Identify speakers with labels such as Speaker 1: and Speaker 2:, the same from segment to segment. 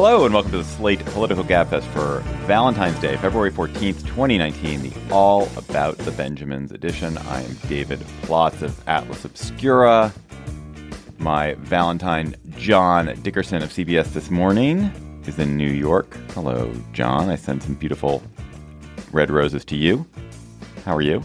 Speaker 1: Hello and welcome to the Slate Political Gabfest for Valentine's Day, February 14th, 2019, the All About the Benjamins edition. I am David Plotz of Atlas Obscura. My Valentine, John Dickerson of CBS This Morning, is in New York. Hello, John. I send some beautiful red roses to you. How are you?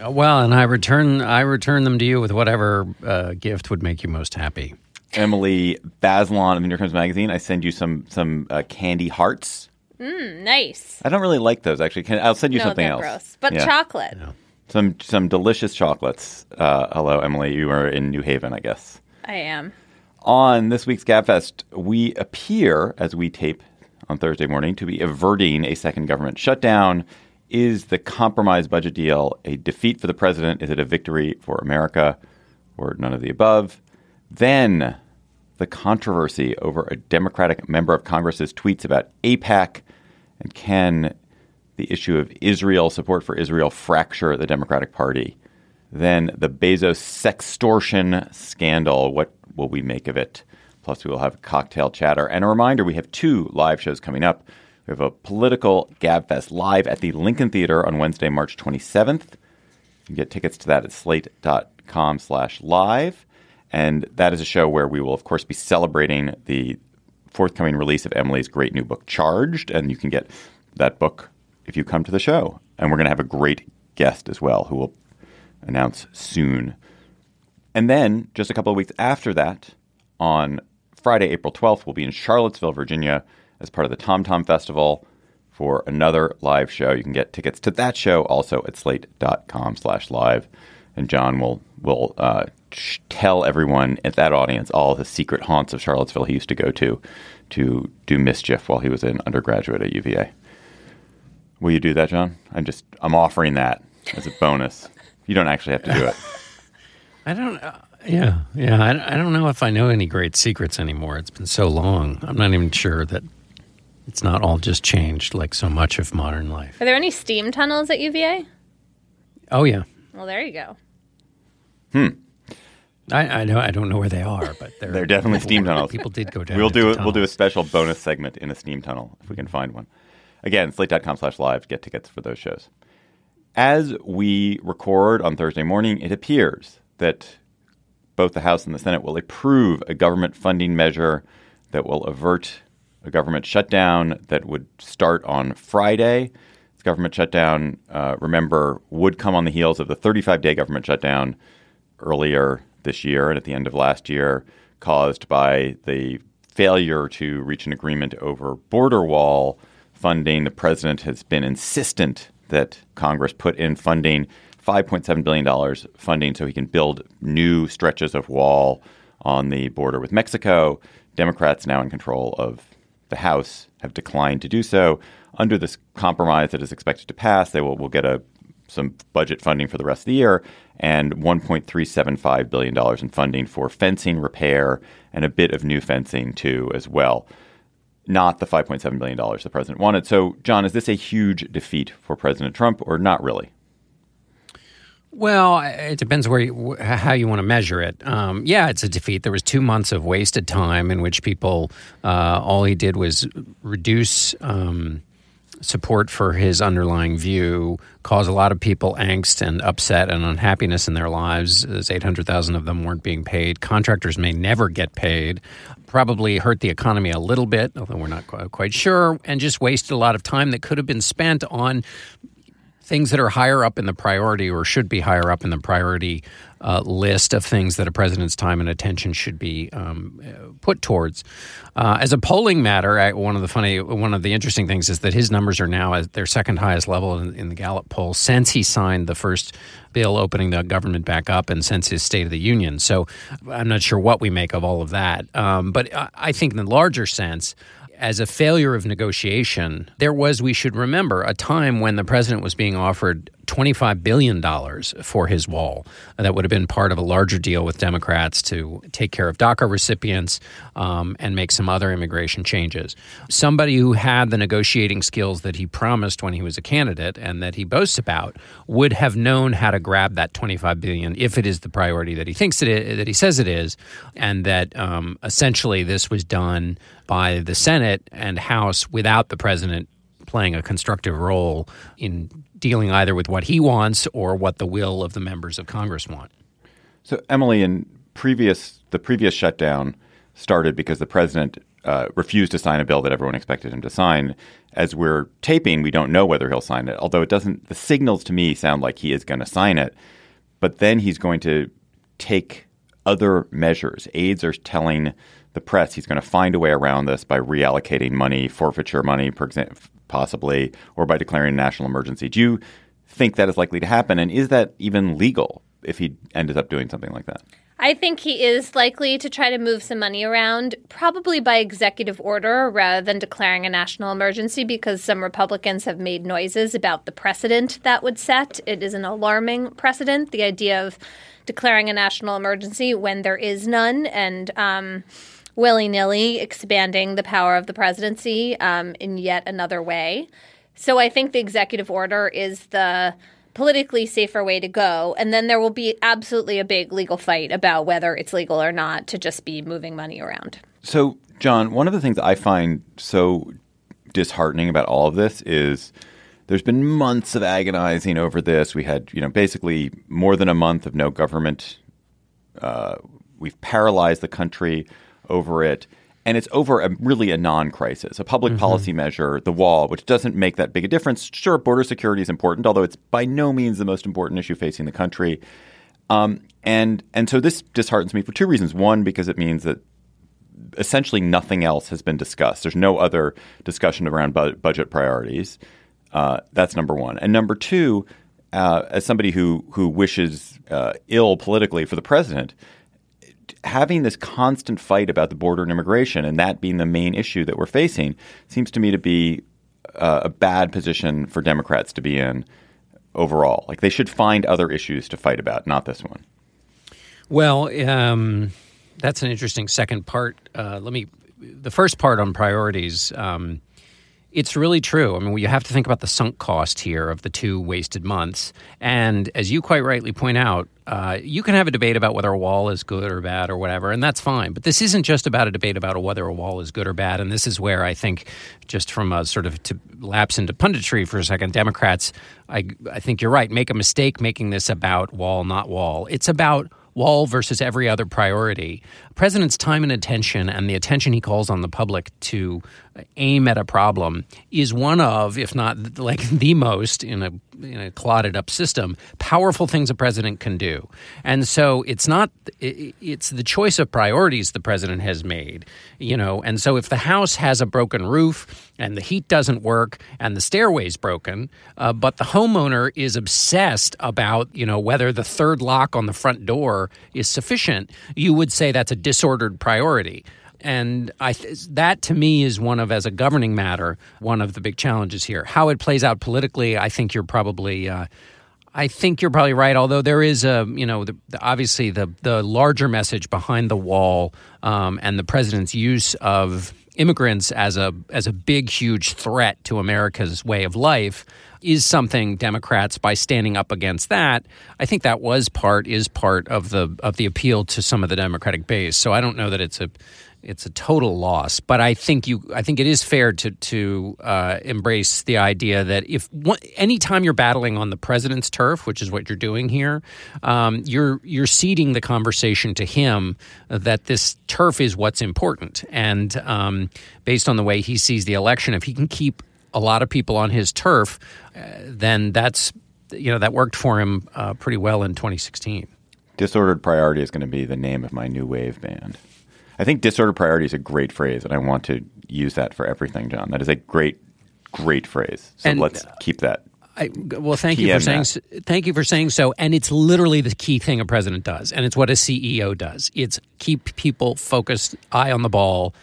Speaker 2: Uh, Well, and I return I return them to you with whatever uh, gift would make you most happy.
Speaker 1: Emily Bazelon of New York Times Magazine, I send you some some uh, candy hearts.
Speaker 3: Mm, nice.
Speaker 1: I don't really like those actually. Can, I'll send you
Speaker 3: no,
Speaker 1: something
Speaker 3: they're
Speaker 1: else.
Speaker 3: gross. But
Speaker 1: Yeah.
Speaker 3: chocolate.
Speaker 1: Some some delicious chocolates. Uh, hello, Emily. You are in New Haven, I guess.
Speaker 3: I am.
Speaker 1: On this week's Gabfest, we appear, as we tape on Thursday morning, to be averting a second government shutdown. Is the compromise budget deal a defeat for the president? Is it a victory for America? Or none of the above? Then the controversy over a Democratic member of Congress's tweets about AIPAC and can the issue of Israel, support for Israel, fracture the Democratic Party. Then the Bezos sextortion scandal. What will we make of it? Plus, we will have cocktail chatter. And a reminder we have two live shows coming up. We have a political Gabfest live at the Lincoln Theater on Wednesday, March 27th. You can get tickets to that at slate.com slash live. And that is a show where we will, of course, be celebrating the forthcoming release of Emily's great new book, Charged. And you can get that book if you come to the show. And we're going to have a great guest as well who will announce soon. And then, just a couple of weeks after that, on Friday, April 12th, we'll be in Charlottesville, Virginia, as part of the Tom Tom Festival for another live show. You can get tickets to that show also at slate.com slash live. And John will will uh, sh- tell everyone at that audience all the secret haunts of Charlottesville he used to go to to do mischief while he was an undergraduate at UVA. Will you do that, John? I'm just I'm offering that as a bonus. You don't actually have to do it.
Speaker 2: I don't. Uh, yeah, yeah. I, I don't know if I know any great secrets anymore. It's been so long. I'm not even sure that it's not all just changed like so much of modern life.
Speaker 3: Are there any steam tunnels at UVA?
Speaker 2: Oh yeah.
Speaker 3: Well, there you go. Hmm.
Speaker 2: I, I know. I don't know where they are, but they're
Speaker 1: They're definitely steam tunnels.
Speaker 2: People did go down.
Speaker 1: We'll do it. We'll do a special bonus segment in a steam tunnel if we can find one. Again, slate.com slash live to get tickets for those shows. As we record on Thursday morning, it appears that both the House and the Senate will approve a government funding measure that will avert a government shutdown that would start on Friday. Government shutdown, uh, remember, would come on the heels of the 35 day government shutdown earlier this year and at the end of last year, caused by the failure to reach an agreement over border wall funding. The president has been insistent that Congress put in funding, $5.7 billion funding, so he can build new stretches of wall on the border with Mexico. Democrats now in control of the House have declined to do so. Under this compromise that is expected to pass, they will, will get a some budget funding for the rest of the year and $1.375 billion in funding for fencing repair and a bit of new fencing too as well. Not the $5.7 billion the president wanted. So, John, is this a huge defeat for President Trump or not really?
Speaker 2: Well, it depends where you, how you want to measure it. Um, yeah, it's a defeat. There was two months of wasted time in which people uh, all he did was reduce um, support for his underlying view, cause a lot of people angst and upset and unhappiness in their lives. As eight hundred thousand of them weren't being paid. Contractors may never get paid. Probably hurt the economy a little bit, although we're not quite sure, and just wasted a lot of time that could have been spent on things that are higher up in the priority or should be higher up in the priority uh, list of things that a president's time and attention should be um, put towards. Uh, as a polling matter, I, one of the funny, one of the interesting things is that his numbers are now at their second highest level in, in the Gallup poll since he signed the first bill opening the government back up and since his State of the Union. So I'm not sure what we make of all of that. Um, but I, I think in the larger sense, as a failure of negotiation, there was, we should remember, a time when the president was being offered $25 billion for his wall. That would have been part of a larger deal with Democrats to take care of DACA recipients um, and make some other immigration changes. Somebody who had the negotiating skills that he promised when he was a candidate and that he boasts about would have known how to grab that 25 billion if it is the priority that he thinks it is, that he says it is, and that um, essentially this was done by the Senate and House without the president playing a constructive role in dealing either with what he wants or what the will of the members of Congress want.
Speaker 1: So, Emily, in previous the previous shutdown started because the president uh, refused to sign a bill that everyone expected him to sign. As we're taping, we don't know whether he'll sign it. Although it doesn't, the signals to me sound like he is going to sign it. But then he's going to take other measures. Aides are telling the press he's going to find a way around this by reallocating money, forfeiture money, for example, possibly, or by declaring a national emergency. Do you think that is likely to happen? And is that even legal if he ended up doing something like that?
Speaker 3: I think he is likely to try to move some money around, probably by executive order rather than declaring a national emergency, because some Republicans have made noises about the precedent that would set. It is an alarming precedent, the idea of declaring a national emergency when there is none. And, um, willy nilly expanding the power of the presidency um, in yet another way. So I think the executive order is the politically safer way to go. And then there will be absolutely a big legal fight about whether it's legal or not to just be moving money around.
Speaker 1: So, John, one of the things I find so disheartening about all of this is there's been months of agonizing over this. We had, you know, basically more than a month of no government. Uh, we've paralyzed the country over it. And it's over a really a non-crisis, a public mm-hmm. policy measure, the wall, which doesn't make that big a difference. Sure, border security is important, although it's by no means the most important issue facing the country. Um, and and so this disheartens me for two reasons. One, because it means that essentially nothing else has been discussed. There's no other discussion around bu- budget priorities. Uh, that's number one. And number two, uh, as somebody who who wishes uh, ill politically for the president, having this constant fight about the border and immigration and that being the main issue that we're facing seems to me to be uh, a bad position for Democrats to be in overall. Like they should find other issues to fight about, not this one.
Speaker 2: Well, um, that's an interesting second part. Uh, let me. The first part on priorities. Um, it's really true. I mean, you have to think about the sunk cost here of the two wasted months. And as you quite rightly point out, uh, you can have a debate about whether a wall is good or bad or whatever, and that's fine. But this isn't just about a debate about whether a wall is good or bad. And this is where I think, just from a sort of to lapse into punditry for a second, Democrats, I, I think you're right, make a mistake making this about wall, not wall. It's about wall versus every other priority. President's time and attention and the attention he calls on the public to aim at a problem is one of, if not like the most in a in a clotted up system, powerful things a president can do. And so it's not it's the choice of priorities the president has made, you know. And so if the house has a broken roof and the heat doesn't work and the stairway's broken, uh, but the homeowner is obsessed about, you know, whether the third lock on the front door is sufficient, you would say that's a disordered priority and I that to me is one of as a governing matter one of the big challenges here. How it plays out politically, I think you're probably. Uh, I think you're probably right. Although there is a, you know, the, the, obviously the the larger message behind the wall um, and the president's use of immigrants as a as a big, huge threat to America's way of life is something Democrats by standing up against that. I think that was part is part of the of the appeal to some of the Democratic base. So I don't know that it's a it's a total loss. But I think you, I think it is fair to to uh, embrace the idea that if one, anytime you're battling on the president's turf, which is what you're doing here, um, you're you're ceding the conversation to him that this turf is what's important, and um, based on the way he sees the election, if he can keep a lot of people on his turf, uh, then that's you know that worked for him uh, pretty well in 2016.
Speaker 1: Disordered priority is going to be the name of my new wave band. I think disordered priority is a great phrase, and I want to use that for everything, John. That is a great, great phrase. So
Speaker 2: And,
Speaker 1: let's keep that.
Speaker 2: I, well, thank you for saying thank you for saying so. And it's literally the key thing a president does, and it's what a CEO does. It's keep people focused, eye on the ball,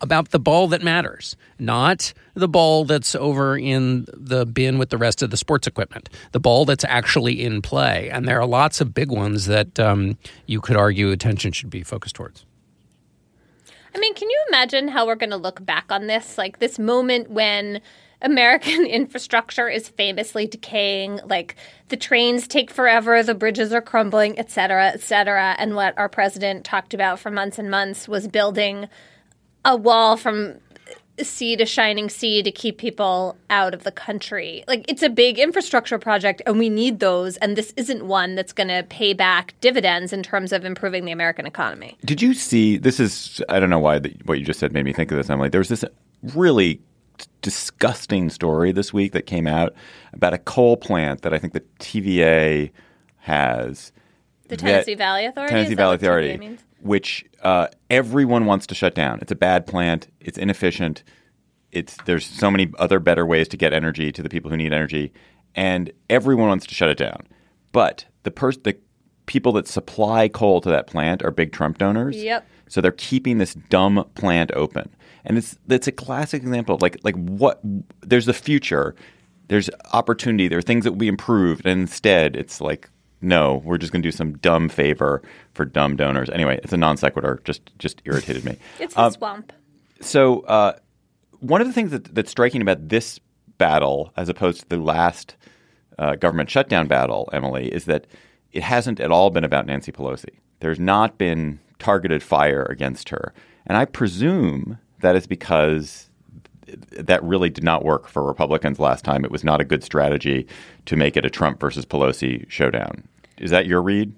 Speaker 2: about the ball that matters, not the ball that's over in the bin with the rest of the sports equipment. The ball that's actually in play, and there are lots of big ones that um, you could argue attention should be focused towards.
Speaker 3: I mean, can you imagine how we're going to look back on this? Like this moment when American infrastructure is famously decaying, like the trains take forever, the bridges are crumbling, et cetera, et cetera. And what our president talked about for months and months was building a wall from sea to shining sea to keep people out of the country. Like it's a big infrastructure project and we need those and this isn't one that's going to pay back dividends in terms of improving the American economy.
Speaker 1: Did you see? This is I don't know why the, what you just said made me think of this, Emily. There was this really disgusting story this week that came out about a coal plant that I think the TVA has.
Speaker 3: The
Speaker 1: that-
Speaker 3: Tennessee Valley Authority?
Speaker 1: Tennessee Valley Authority, which uh, everyone wants to shut down. It's a bad plant. It's inefficient. It's there's so many other better ways to get energy to the people who need energy, and everyone wants to shut it down. But the pers- the people that supply coal to that plant are big Trump donors.
Speaker 3: Yep.
Speaker 1: So they're keeping this dumb plant open, and it's it's a classic example of like like what there's the future, there's opportunity, there are things that will be improved, and instead it's like no, we're just going to do some dumb favor for dumb donors. Anyway, it's a non sequitur. Just just irritated me.
Speaker 3: It's a
Speaker 1: Um,
Speaker 3: swamp.
Speaker 1: so uh, one of the things that, that's striking about this battle, as opposed to the last uh, government shutdown battle, Emily, is that it hasn't at all been about Nancy Pelosi. There's not been targeted fire against her, and I presume that is because that really did not work for Republicans last time. It was not a good strategy to make it a Trump versus Pelosi showdown. Is that your read?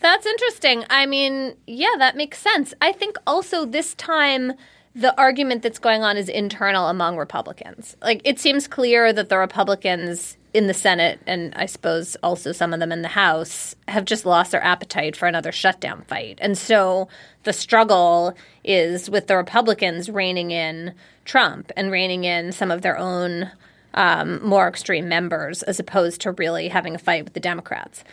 Speaker 3: That's interesting. I mean, yeah, that makes sense. I think also this time the argument that's going on is internal among Republicans. Like it seems clear that the Republicans in the Senate and I suppose also some of them in the House have just lost their appetite for another shutdown fight. And so the struggle is with the Republicans reining in Trump and reining in some of their own um, more extreme members as opposed to really having a fight with the Democrats.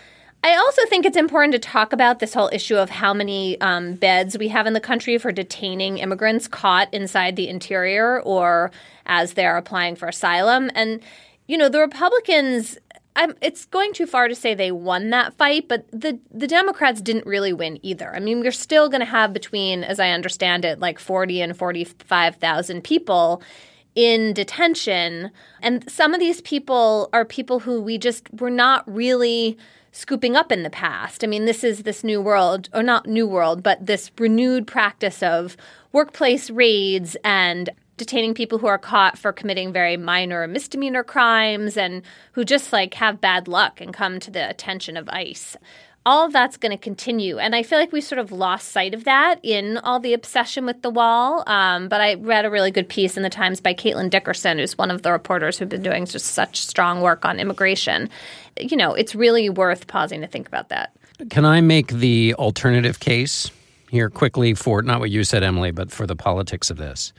Speaker 3: I also think it's important to talk about this whole issue of how many um, beds we have in the country for detaining immigrants caught inside the interior or as they're applying for asylum. And, you know, the Republicans. I'm, it's going too far to say they won that fight, but the the Democrats didn't really win either. I mean, we're still going to have between, as I understand it, like forty and forty five thousand people in detention. And some of these people are people who we just were not really scooping up in the past. I mean, this is this new world, or not new world, but this renewed practice of workplace raids and detaining people who are caught for committing very minor misdemeanor crimes and who just like have bad luck and come to the attention of ICE all of that's going to continue. And I feel like we sort of lost sight of that in all the obsession with the wall. Um, but I read a really good piece in the Times by Caitlin Dickerson, who's one of the reporters who've been doing just such strong work on immigration. You know, it's really worth pausing to think about that.
Speaker 2: Can I make the alternative case here quickly for not what you said, Emily, but for the politics of this?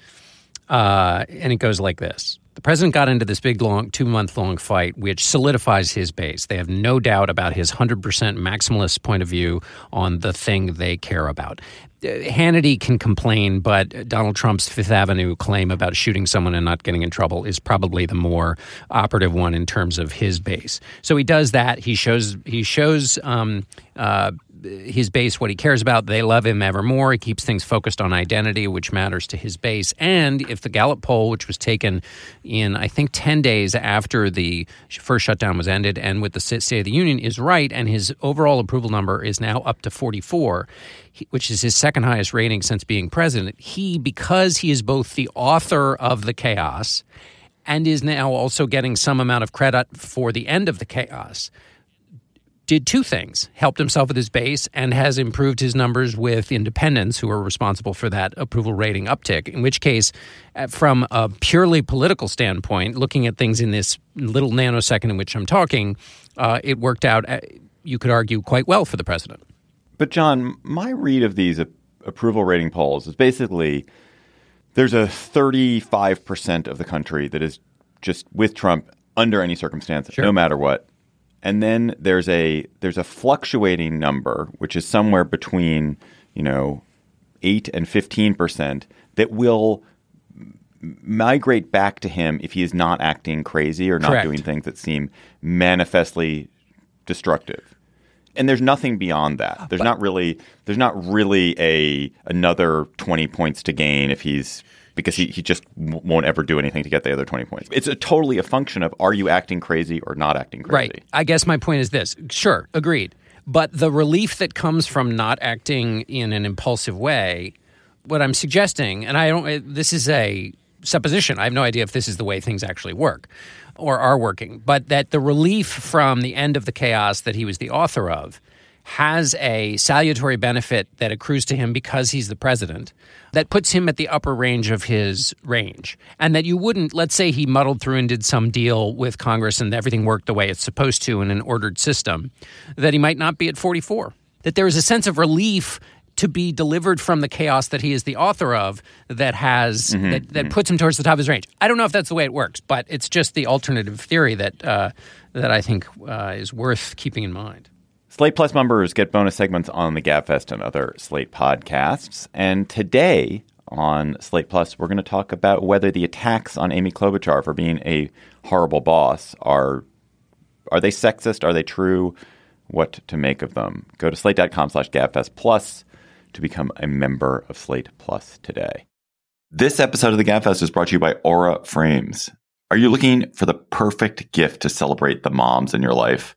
Speaker 2: Uh, and it goes like this. The president got into this big, long, two month long fight, which solidifies his base. They have no doubt about his 100% maximalist point of view on the thing they care about. Uh, Hannity can complain, but Donald Trump's Fifth Avenue claim about shooting someone and not getting in trouble is probably the more operative one in terms of his base. So he does that. He shows he shows um, uh, his base what he cares about. They love him ever more. He keeps things focused on identity, which matters to his base. And if the Gallup poll, which was taken in I think ten days after the first shutdown was ended, and with the State of the Union is right, and his overall approval number is now up to forty four which is his second highest rating since being president, he, because he is both the author of the chaos and is now also getting some amount of credit for the end of the chaos, did two things helped himself with his base and has improved his numbers with independents who are responsible for that approval rating uptick. In which case, uh, from a purely political standpoint, looking at things in this little nanosecond in which I'm talking, uh, it worked out, uh, you could argue, quite well for the president.
Speaker 1: But, John, my read of these approval rating polls is basically there's a 35% of the country that is just with Trump under any circumstance,
Speaker 2: Sure.
Speaker 1: no matter what. And then there's a there's a fluctuating number, which is somewhere between you know eight and fifteen percent, that will migrate back to him if he is not acting crazy or not
Speaker 2: Correct.
Speaker 1: doing things that seem manifestly destructive. And there's nothing beyond that. There's not really there's not really a another 20 points to gain if he's because he, he just won't ever do anything to get the other 20 points. It's a totally a function of are you acting crazy or not acting crazy.
Speaker 2: Right. I guess my point is this. Sure, agreed. But the relief that comes from not acting in an impulsive way, what I'm suggesting, and I don't, uh, this is a supposition. I have no idea if this is the way things actually work or are working, but that the relief from the end of the chaos that he was the author of has a salutary benefit that accrues to him because he's the president that puts him at the upper range of his range. And that you wouldn't, let's say he muddled through and did some deal with Congress and everything worked the way it's supposed to in an ordered system, that he might not be at 44. That there is a sense of relief to be delivered from the chaos that he is the author of that has that, that puts him towards the top of his range. I don't know if that's the way it works, but it's just the alternative theory that uh, that I think uh, is worth keeping in mind.
Speaker 1: Slate Plus members get bonus segments on the Gabfest and other Slate podcasts. And today on Slate Plus, we're going to talk about whether the attacks on Amy Klobuchar for being a horrible boss are are they sexist? Are they true? What to make of them? Go to slate.com slash gabfest plus to become a member of Slate Plus today. This episode of the Gabfest is brought to you by Aura Frames. Are you looking for the perfect gift to celebrate the moms in your life?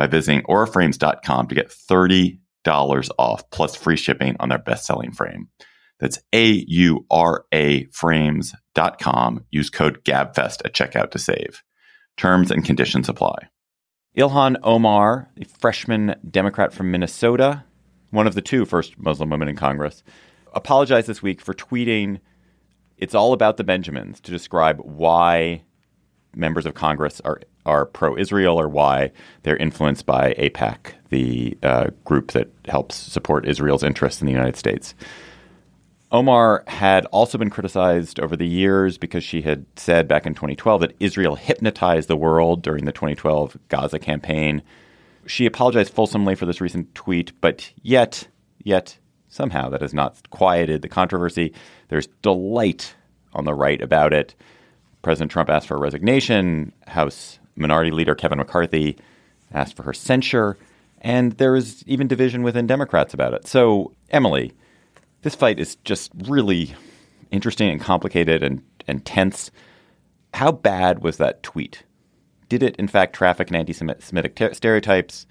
Speaker 1: by visiting auraframes.com to get $30 off plus free shipping on their best-selling frame. That's A-U-R-A frames.com. Use code GABFEST at checkout to save. Terms and conditions apply. Ilhan Omar, a freshman Democrat from Minnesota, one of the two first Muslim women in Congress, apologized this week for tweeting, It's all about the Benjamins to describe why members of Congress are, are pro Israel or why they're influenced by AIPAC, the uh, group that helps support Israel's interests in the United States. Omar had also been criticized over the years because she had said back in 2012 that Israel hypnotized the world during the 2012 Gaza campaign. She apologized fulsomely for this recent tweet, but yet, yet, somehow that has not quieted the controversy. There's delight on the right about it. President Trump asked for a resignation. House Minority Leader Kevin McCarthy asked for her censure. And there is even division within Democrats about it. So, Emily, this fight is just really interesting and complicated and, and tense. How bad was that tweet? Did it, in fact, traffic in anti Semitic ter- stereotypes?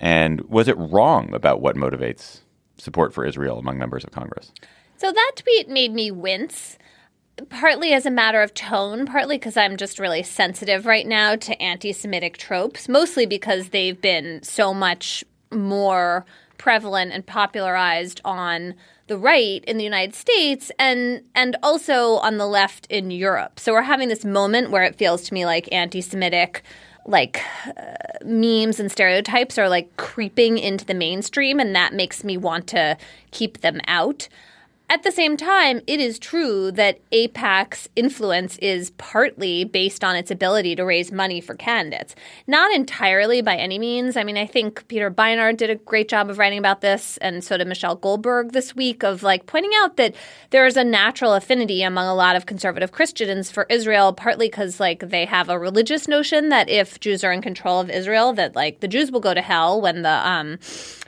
Speaker 1: And was it wrong about what motivates support for Israel among members of Congress?
Speaker 3: So that tweet made me wince, partly as a matter of tone, partly because I'm just really sensitive right now to anti Semitic tropes, mostly because they've been so much more prevalent and popularized on the right in the United States and and also on the left in Europe. So we're having this moment where it feels to me like anti-Semitic like uh, memes and stereotypes are like creeping into the mainstream, and that makes me want to keep them out. At the same time, it is true that AIPAC's influence is partly based on its ability to raise money for candidates. Not entirely by any means. I mean, I think Peter Beinart did a great job of writing about this, and so did Michelle Goldberg this week, of like pointing out that there is a natural affinity among a lot of conservative Christians for Israel, partly because like they have a religious notion that if Jews are in control of Israel, that like the Jews will go to hell when the um,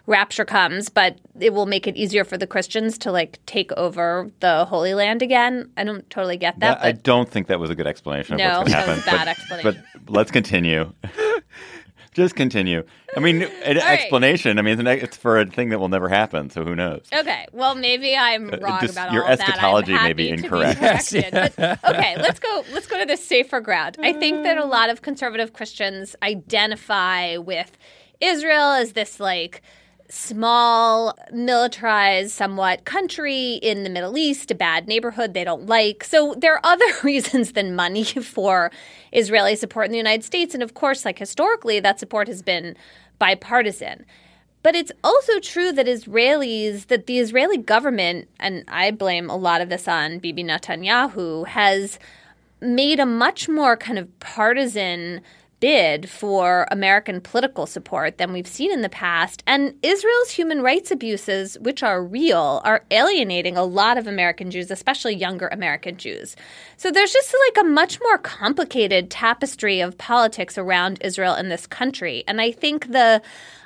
Speaker 3: rapture comes, but it will make it easier for the Christians to like take over the Holy Land again. I don't totally get that.
Speaker 1: That- I don't think that was a good explanation
Speaker 3: No,
Speaker 1: of what's going to
Speaker 3: that
Speaker 1: happen.
Speaker 3: was a bad
Speaker 1: but,
Speaker 3: explanation.
Speaker 1: But let's continue. Just continue. I mean, an explanation. I mean, it's, for a thing that will never happen. So who knows?
Speaker 3: Okay, well maybe I'm uh, wrong
Speaker 1: just-
Speaker 3: about
Speaker 1: your
Speaker 3: all of that.
Speaker 1: Eschatology may be incorrect.
Speaker 3: corrected. But, okay, let's go. Let's go to the safer ground. I think that a lot of conservative Christians identify with Israel as this like small, militarized, somewhat country in the Middle East, a bad neighborhood they don't like. So there are other reasons than money for Israeli support in the United States. And of course, like historically, that support has been bipartisan. But it's also true that Israelis, that the Israeli government, and I blame a lot of this on Bibi Netanyahu, has made a much more kind of partisan bid for American political support than we've seen in the past. And Israel's human rights abuses, which are real, are alienating a lot of American Jews, especially younger American Jews. So there's just like a much more complicated tapestry of politics around Israel in this country. And I think the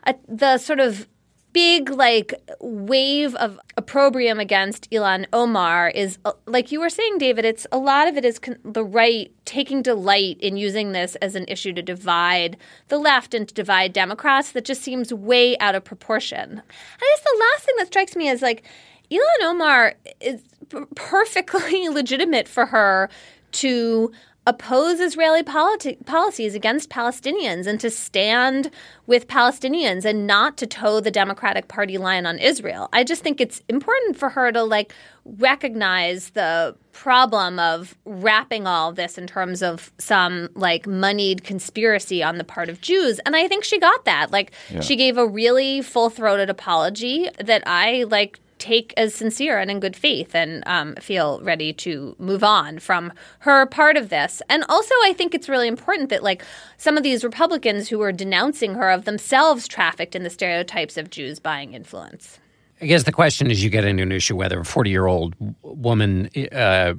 Speaker 3: uh, the sort of big like wave of opprobrium against Ilhan Omar is uh, like you were saying David it's a lot of it is con- the right taking delight in using this as an issue to divide the left and to divide Democrats that just seems way out of proportion. I guess the last thing that strikes me is like Ilhan Omar is p- perfectly legitimate for her to oppose Israeli politi- policies against Palestinians and to stand with Palestinians and not to toe the Democratic Party line on Israel. I just think it's important for her to like recognize the problem of wrapping all of this in terms of some like moneyed conspiracy on the part of Jews and I think she got that. Like she gave a really full-throated apology that I like take as sincere and in good faith and um, feel ready to move on from her part of this. And also, I think it's really important that, like, some of these Republicans who were denouncing her of themselves trafficked in the stereotypes of Jews buying influence.
Speaker 2: I guess the question is you get into an issue whether a 40 year old woman uh,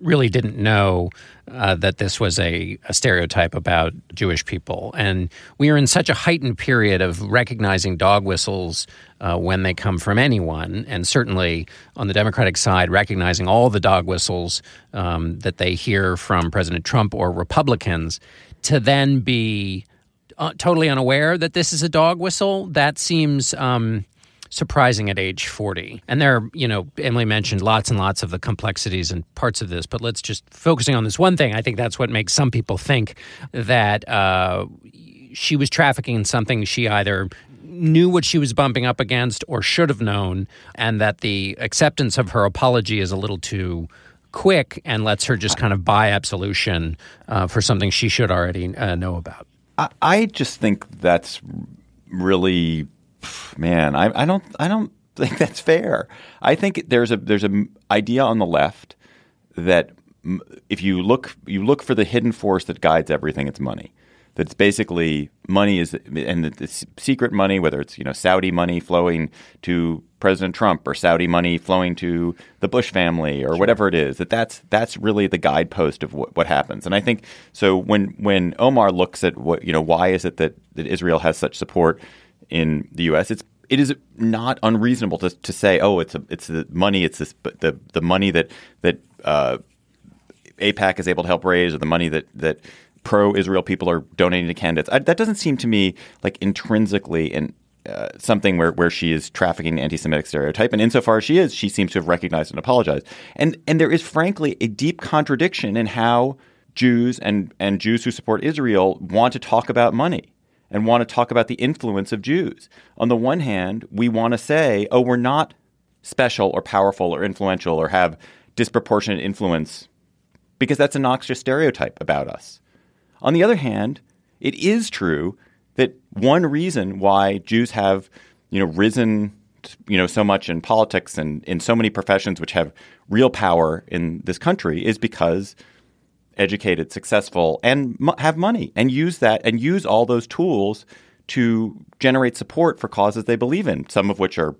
Speaker 2: really didn't know uh, that this was a, a stereotype about Jewish people. And we are in such a heightened period of recognizing dog whistles uh, when they come from anyone. And certainly on the Democratic side, recognizing all the dog whistles um, that they hear from President Trump or Republicans to then be uh, totally unaware that this is a dog whistle, that seems. Um, surprising at age 40. And there, are, you know, Emily mentioned lots and lots of the complexities and parts of this, but let's just focusing on this one thing. I think that's what makes some people think that uh, she was trafficking in something she either knew what she was bumping up against or should have known, and that the acceptance of her apology is a little too quick and lets her just kind of buy absolution uh, for something she should already uh, know about.
Speaker 1: I, I just think that's really, man. I, I don't. I don't think that's fair. I think there's a there's a idea on the left that if you look you look for the hidden force that guides everything, it's money. That's basically money is and the, the secret money, whether it's you know Saudi money flowing to President Trump or Saudi money flowing to the Bush family or whatever it is. That that's that's really the guidepost of what, what happens. And I think so when when Omar looks at what you know why is it that that Israel has such support in the U.S. It's it is not unreasonable to, to say, oh, it's a, it's the money, it's this, the the money that that uh, AIPAC is able to help raise, or the money that that pro-Israel people are donating to candidates. I, that doesn't seem to me like intrinsically in uh, something where, where she is trafficking anti-Semitic stereotype. And insofar as she is, she seems to have recognized and apologized. And and there is frankly a deep contradiction in how Jews and and Jews who support Israel want to talk about money and want to talk about the influence of Jews. On the one hand, we want to say, oh, we're not special or powerful or influential or have disproportionate influence because that's a noxious stereotype about us. On the other hand, it is true that one reason why Jews have, you know, risen, you know, so much in politics and in so many professions which have real power in this country is because educated, successful, and have money and use that and use all those tools to generate support for causes they believe in. Some of which are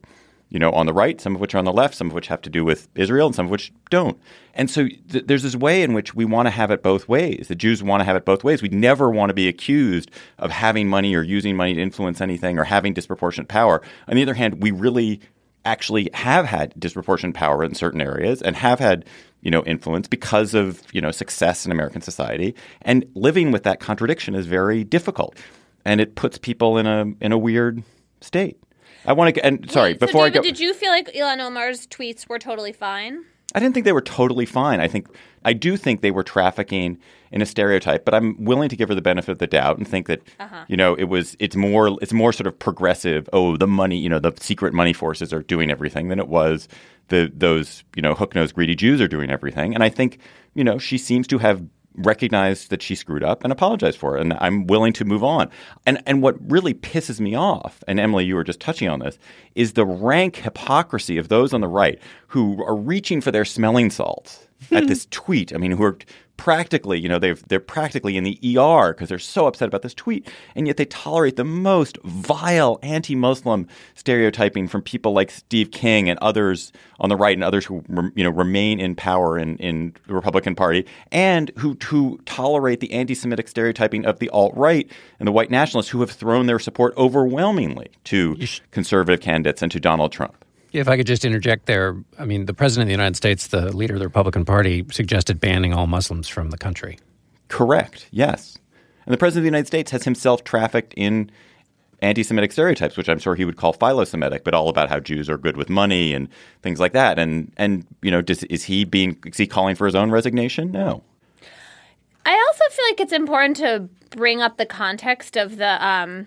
Speaker 1: you know, on the right, some of which are on the left, some of which have to do with Israel, and some of which don't. And so th- there's this way in which we want to have it both ways. The Jews want to have it both ways. We never want to be accused of having money or using money to influence anything or having disproportionate power. On the other hand, we really actually have had disproportionate power in certain areas and have had you know influence because of you know success in American society and living with that contradiction is very difficult and it puts people in a in a weird state I want to. And sorry,
Speaker 3: Wait,
Speaker 1: before
Speaker 3: so David,
Speaker 1: I go,
Speaker 3: did you feel like Ilhan Omar's tweets were totally fine?
Speaker 1: I didn't think they were totally fine. I think I do think they were trafficking in a stereotype, but I'm willing to give her the benefit of the doubt and think that
Speaker 3: Uh-huh.
Speaker 1: you know it was it's more it's more sort of progressive. Oh, the money, you know, the secret money forces are doing everything than it was the those you know hook nosed greedy Jews are doing everything. And I think you know she seems to have recognized that she screwed up and apologized for it and I'm willing to move on. And and what really pisses me off and Emily you were just touching on this is the rank hypocrisy of those on the right who are reaching for their smelling salts at this tweet. I mean who are practically, you know, they've they're practically in the ER because they're so upset about this tweet and yet they tolerate the most vile anti-Muslim stereotyping from people like Steve King and others on the right and others who you know remain in power in, in the Republican Party and who who tolerate the anti-Semitic stereotyping of the alt-right and the white nationalists who have thrown their support overwhelmingly to conservative candidates and to Donald Trump.
Speaker 2: If I could just interject there, I mean, the president of the United States, the leader of the Republican Party, suggested banning all Muslims from the country.
Speaker 1: Correct. Yes. And the president of the United States has himself trafficked in anti-Semitic stereotypes, which I'm sure he would call philo-Semitic, but all about how Jews are good with money and things like that. And and you know, does, is he being is he calling for his own resignation? No.
Speaker 3: I also feel like it's important to bring up the context of the um,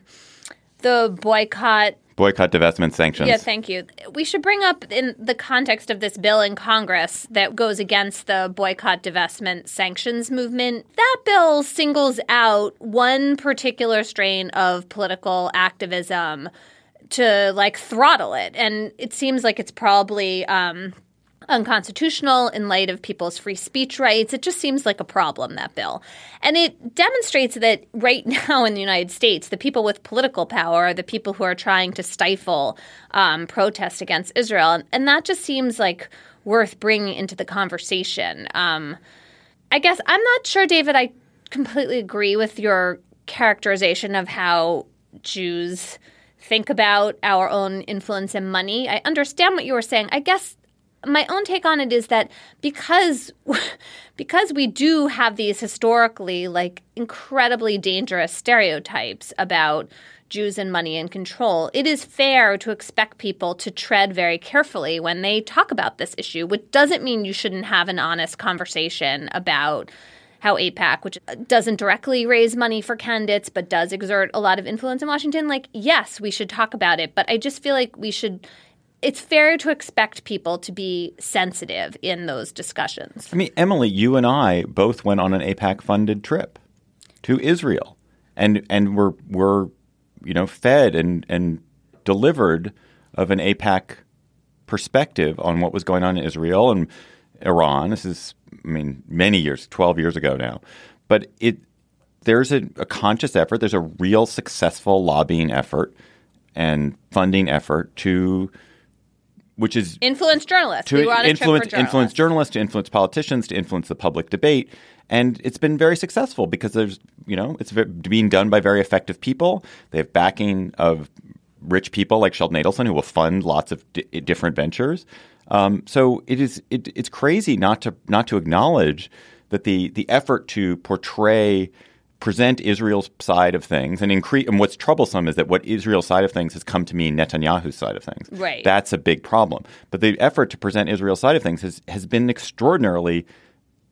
Speaker 3: the boycott
Speaker 1: Boycott, divestment, sanctions.
Speaker 3: Yeah, thank you. We should bring up in the context of this bill in Congress that goes against the boycott, divestment, sanctions movement. That bill singles out one particular strain of political activism to like throttle it, and it seems like it's probably um, unconstitutional in light of people's free speech rights. It just seems like a problem, that bill. And it demonstrates that right now in the United States, the people with political power are the people who are trying to stifle um, protest against Israel. And, and that just seems like worth bringing into the conversation. Um, I guess I'm not sure, David, I completely agree with your characterization of how Jews think about our own influence and money. I understand what you were saying. I guess my own take on it is that because because we do have these historically like incredibly dangerous stereotypes about Jews and money and control, it is fair to expect people to tread very carefully when they talk about this issue, which doesn't mean you shouldn't have an honest conversation about how AIPAC, which doesn't directly raise money for candidates but does exert a lot of influence in Washington, like, yes, we should talk about it. But I just feel like we should it's fair to expect people to be sensitive in those discussions.
Speaker 1: I mean, Emily, you and I both went on an AIPAC funded trip to Israel, and and we're we're you know fed and and delivered of an AIPAC perspective on what was going on in Israel and Iran. This is, I mean, many years, twelve years ago now, but it there's a, a conscious effort. There's a real successful lobbying effort and funding effort to which is
Speaker 3: influence journalists.
Speaker 1: to
Speaker 3: we were on a
Speaker 1: influence
Speaker 3: journalists.
Speaker 1: influence journalists, to influence politicians, to influence the public debate, and it's been very successful because there's you know it's being done by very effective people. They have backing of rich people like Sheldon Adelson who will fund lots of di- different ventures. Um, so it is it, it's crazy not to not to acknowledge that the the effort to portray present Israel's side of things and increase and what's troublesome is that what Israel's side of things has come to mean Netanyahu's side of things.
Speaker 3: Right.
Speaker 1: That's a big problem. But the effort to present Israel's side of things has has been extraordinarily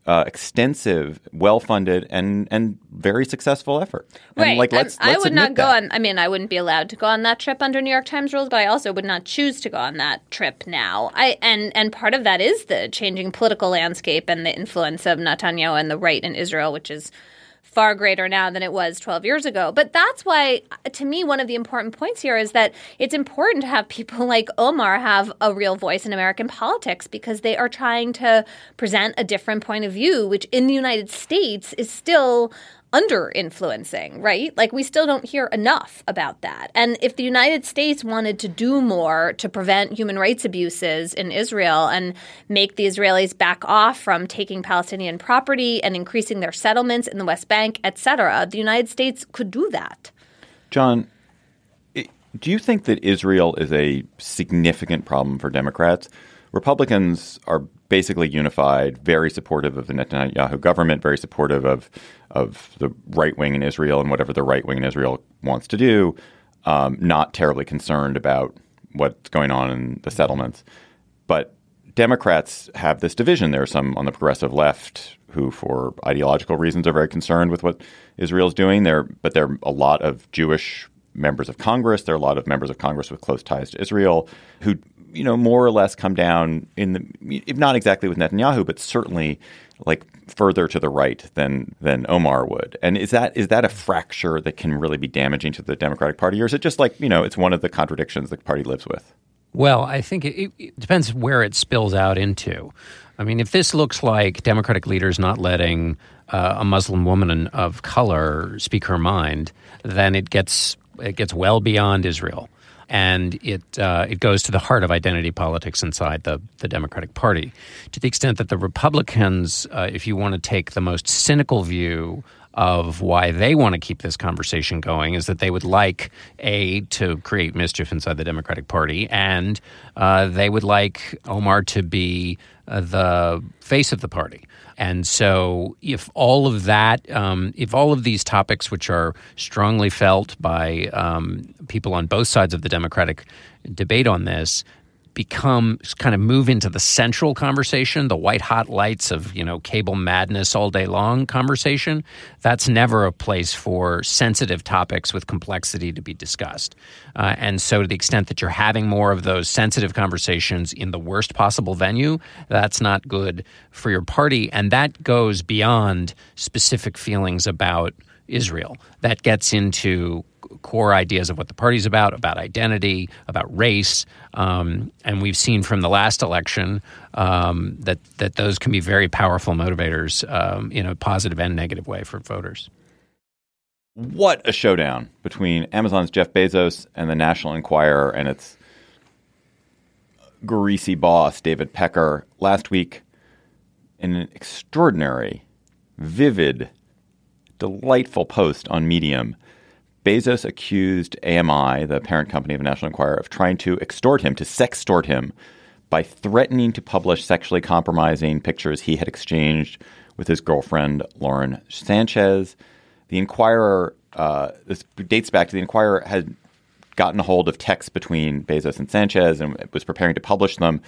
Speaker 1: uh, extensive, well funded, and and very successful effort. And
Speaker 3: Right.
Speaker 1: like let's,
Speaker 3: I
Speaker 1: let's
Speaker 3: would not go
Speaker 1: that.
Speaker 3: on. I mean, I wouldn't be allowed to go on that trip under New York Times rules, but I also would not choose to go on that trip now. I and and part of that is the changing political landscape and the influence of Netanyahu and the right in Israel, which is far greater now than it was 12 years ago. But that's why, to me, one of the important points here is that it's important to have people like Omar have a real voice in American politics because they are trying to present a different point of view, which in the United States is still under influencing, right? Like we still don't hear enough about that. And if the United States wanted to do more to prevent human rights abuses in Israel and make the Israelis back off from taking Palestinian property and increasing their settlements in the West Bank, et cetera, the United States could do that.
Speaker 1: John, do you think that Israel is a significant problem for Democrats? Republicans are basically unified, very supportive of the Netanyahu government, very supportive of of the right wing in Israel and whatever the right wing in Israel wants to do. Um, not terribly concerned about what's going on in the settlements, but Democrats have this division. There are some on the progressive left who, for ideological reasons, are very concerned with what Israel is doing. There, but there are a lot of Jewish members of Congress. There are a lot of members of Congress with close ties to Israel who you know, more or less come down in the, if not exactly with Netanyahu, but certainly like further to the right than than Omar would. And is that is that a fracture that can really be damaging to the Democratic Party, or is it just like you know, it's one of the contradictions the party lives with?
Speaker 2: Well, I think it, it depends where it spills out into. I mean, if this looks like Democratic leaders not letting uh, a Muslim woman of color speak her mind, then it gets it gets well beyond Israel and it uh, it goes to the heart of identity politics inside the the Democratic Party, to the extent that the Republicans, uh, if you want to take the most cynical view of why they want to keep this conversation going is that they would like a to create mischief inside the Democratic Party, and uh, they would like Omar to be uh, the face of the party. And so, if all of that, um, if all of these topics, which are strongly felt by um, people on both sides of the Democratic debate on this, become kind of move into the central conversation, the white hot lights of you know cable madness all day long conversation. That's never a place for sensitive topics with complexity to be discussed. Uh, and so, to the extent that you're having more of those sensitive conversations in the worst possible venue, that's not good for your party, and that goes beyond specific feelings about Israel. That gets into core ideas of what the party's about, about identity, about race. Um, and we've seen from the last election um, that, that those can be very powerful motivators um, in a positive and negative way for voters.
Speaker 1: What a showdown between Amazon's Jeff Bezos and the National Enquirer and its greasy boss, David Pecker, last week in an extraordinary, vivid, delightful post on Medium Bezos accused AMI, the parent company of the National Enquirer, of trying to extort him, to sextort him, by threatening to publish sexually compromising pictures he had exchanged with his girlfriend, Lauren Sanchez. The Enquirer, uh, this dates back to the Enquirer, had gotten a hold of texts between Bezos and Sanchez and was preparing to publish them.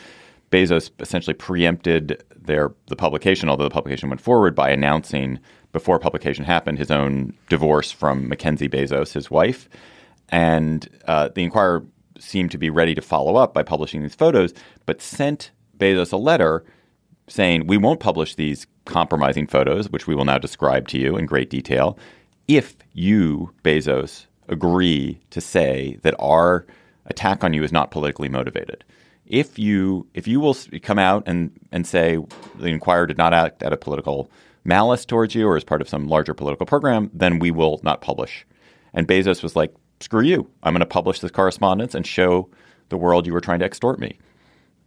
Speaker 1: Bezos essentially preempted their the publication, although the publication went forward by announcing before publication happened, his own divorce from Mackenzie Bezos, his wife. And uh, the Enquirer seemed to be ready to follow up by publishing these photos, but sent Bezos a letter saying, We won't publish these compromising photos, which we will now describe to you in great detail, if you, Bezos, agree to say that our attack on you is not politically motivated. If you if you will come out and, and say the Enquirer did not act out of political malice towards you or as part of some larger political program, then we will not publish. And Bezos was like, screw you. I'm going to publish this correspondence and show the world you were trying to extort me.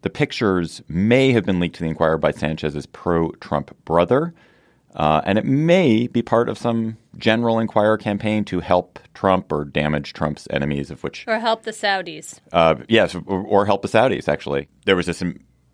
Speaker 1: The pictures may have been leaked to the Enquirer by Sanchez's pro Trump brother. Uh, and it may be part of some general Enquirer campaign to help Trump or damage Trump's enemies, of which.
Speaker 3: Or help the Saudis.
Speaker 1: Uh, yes, or, or help the Saudis, actually. There was this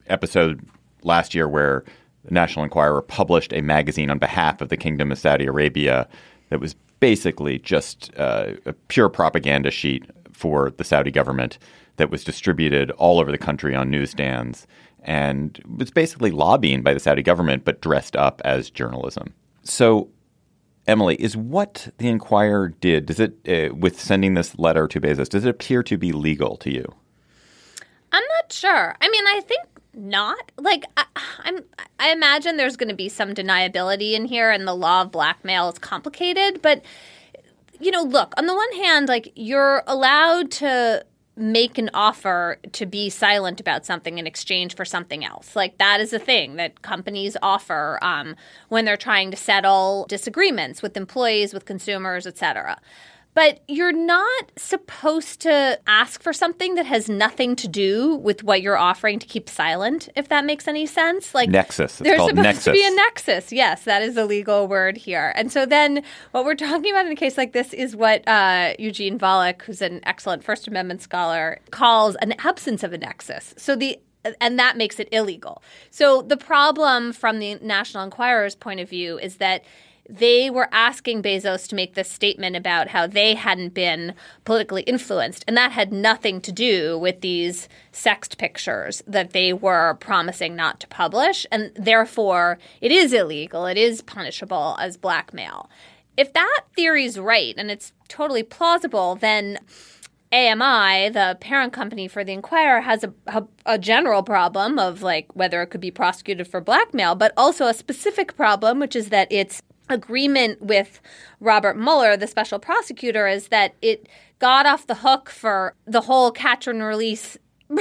Speaker 1: episode last year where the National Enquirer published a magazine on behalf of the Kingdom of Saudi Arabia that was basically just uh, a pure propaganda sheet for the Saudi government that was distributed all over the country on newsstands and was basically lobbying by the Saudi government but dressed up as journalism. So, Emily, is what the Enquirer did, does it, uh, with sending this letter to Bezos, does it appear to be legal to you?
Speaker 3: I'm not sure. I mean, I think not. Like I, I'm, I imagine there's going to be some deniability in here, and the law of blackmail is complicated. But you know, look on the one hand, like you're allowed to make an offer to be silent about something in exchange for something else. Like that is a thing that companies offer um, when they're trying to settle disagreements with employees, with consumers, et cetera. But you're not supposed to ask for something that has nothing to do with what you're offering to keep silent, if that makes any sense. Like
Speaker 1: Nexus. It's
Speaker 3: there's supposed
Speaker 1: nexus.
Speaker 3: to be a nexus. Yes, that is a legal word here. And so then what we're talking about in a case like this is what uh, Eugene Volokh, who's an excellent First Amendment scholar, calls an absence of a nexus. So the and that makes it illegal. So the problem from the National Enquirer's point of view is that they were asking Bezos to make this statement about how they hadn't been politically influenced. And that had nothing to do with these sext pictures that they were promising not to publish. And therefore, it is illegal, it is punishable as blackmail. If that theory is right, and it's totally plausible, then AMI, the parent company for the Enquirer, has a, a, a, general problem of like whether it could be prosecuted for blackmail, but also a specific problem, which is that its agreement with Robert Mueller, the special prosecutor, is that it got off the hook for the whole catch and release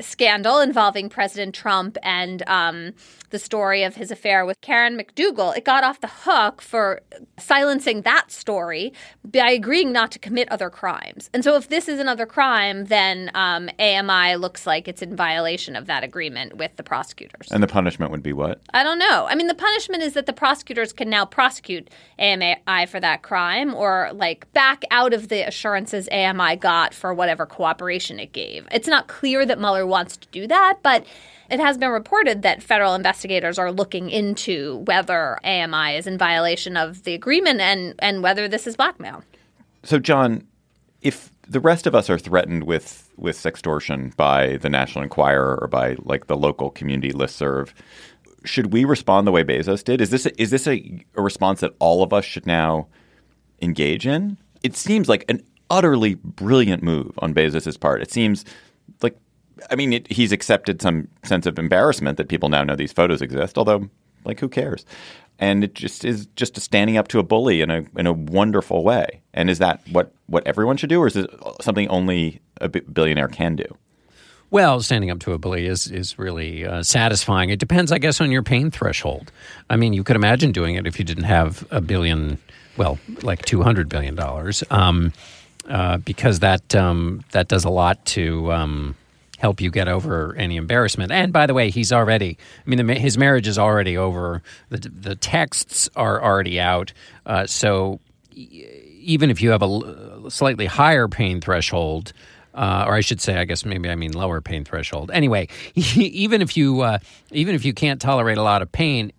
Speaker 3: scandal involving President Trump and um, the story of his affair with Karen McDougal, it got off the hook for silencing that story by agreeing not to commit other crimes. And so, if this is another crime, then um, AMI looks like it's in violation of that agreement with the prosecutors.
Speaker 1: And the punishment would be what?
Speaker 3: I don't know. I mean, the punishment is that the prosecutors can now prosecute AMI for that crime or like back out of the assurances AMI got for whatever cooperation it gave. It's not clear that Mueller wants to do that, but it has been reported that federal investigators are looking into whether AMI is in violation of the agreement and, and whether this is blackmail.
Speaker 1: So, John, if the rest of us are threatened with with sextortion by the National Enquirer or by like the local community listserv, should we respond the way Bezos did? Is this a, is this a, a response that all of us should now engage in? It seems like an utterly brilliant move on Bezos's part. It seems like I mean, it, he's accepted some sense of embarrassment that people now know these photos exist. Although, like, who cares? And it just is just standing up to a bully in a in a wonderful way. And is that what what everyone should do, or is it something only a billionaire can do?
Speaker 2: Well, standing up to a bully is is really uh, satisfying. It depends, I guess, on your pain threshold. I mean, you could imagine doing it if you didn't have a billion, well, like two hundred billion dollars, um, uh, because that um, that does a lot to. Um, help you get over any embarrassment. And by the way, he's already, I mean, the, his marriage is already over. The, the texts are already out. Uh, so even if you have a slightly higher pain threshold, uh, or I should say, I guess maybe I mean lower pain threshold. Anyway, even if you uh, even if you can't tolerate a lot of pain,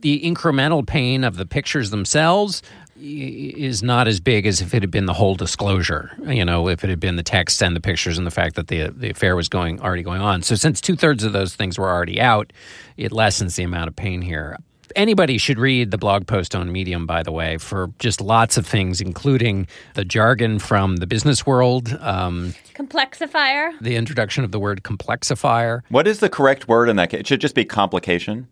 Speaker 2: the incremental pain of the pictures themselves is not as big as if it had been the whole disclosure. You know, if it had been the text and the pictures and the fact that the the affair was going already going on. So since two thirds of those things were already out, it lessens the amount of pain here. Anybody should read the blog post on Medium, by the way, for just lots of things, including the jargon from the business world. Um,
Speaker 3: complexifier.
Speaker 2: The introduction of the word complexifier.
Speaker 1: What is the correct word in that case? It should just be complication.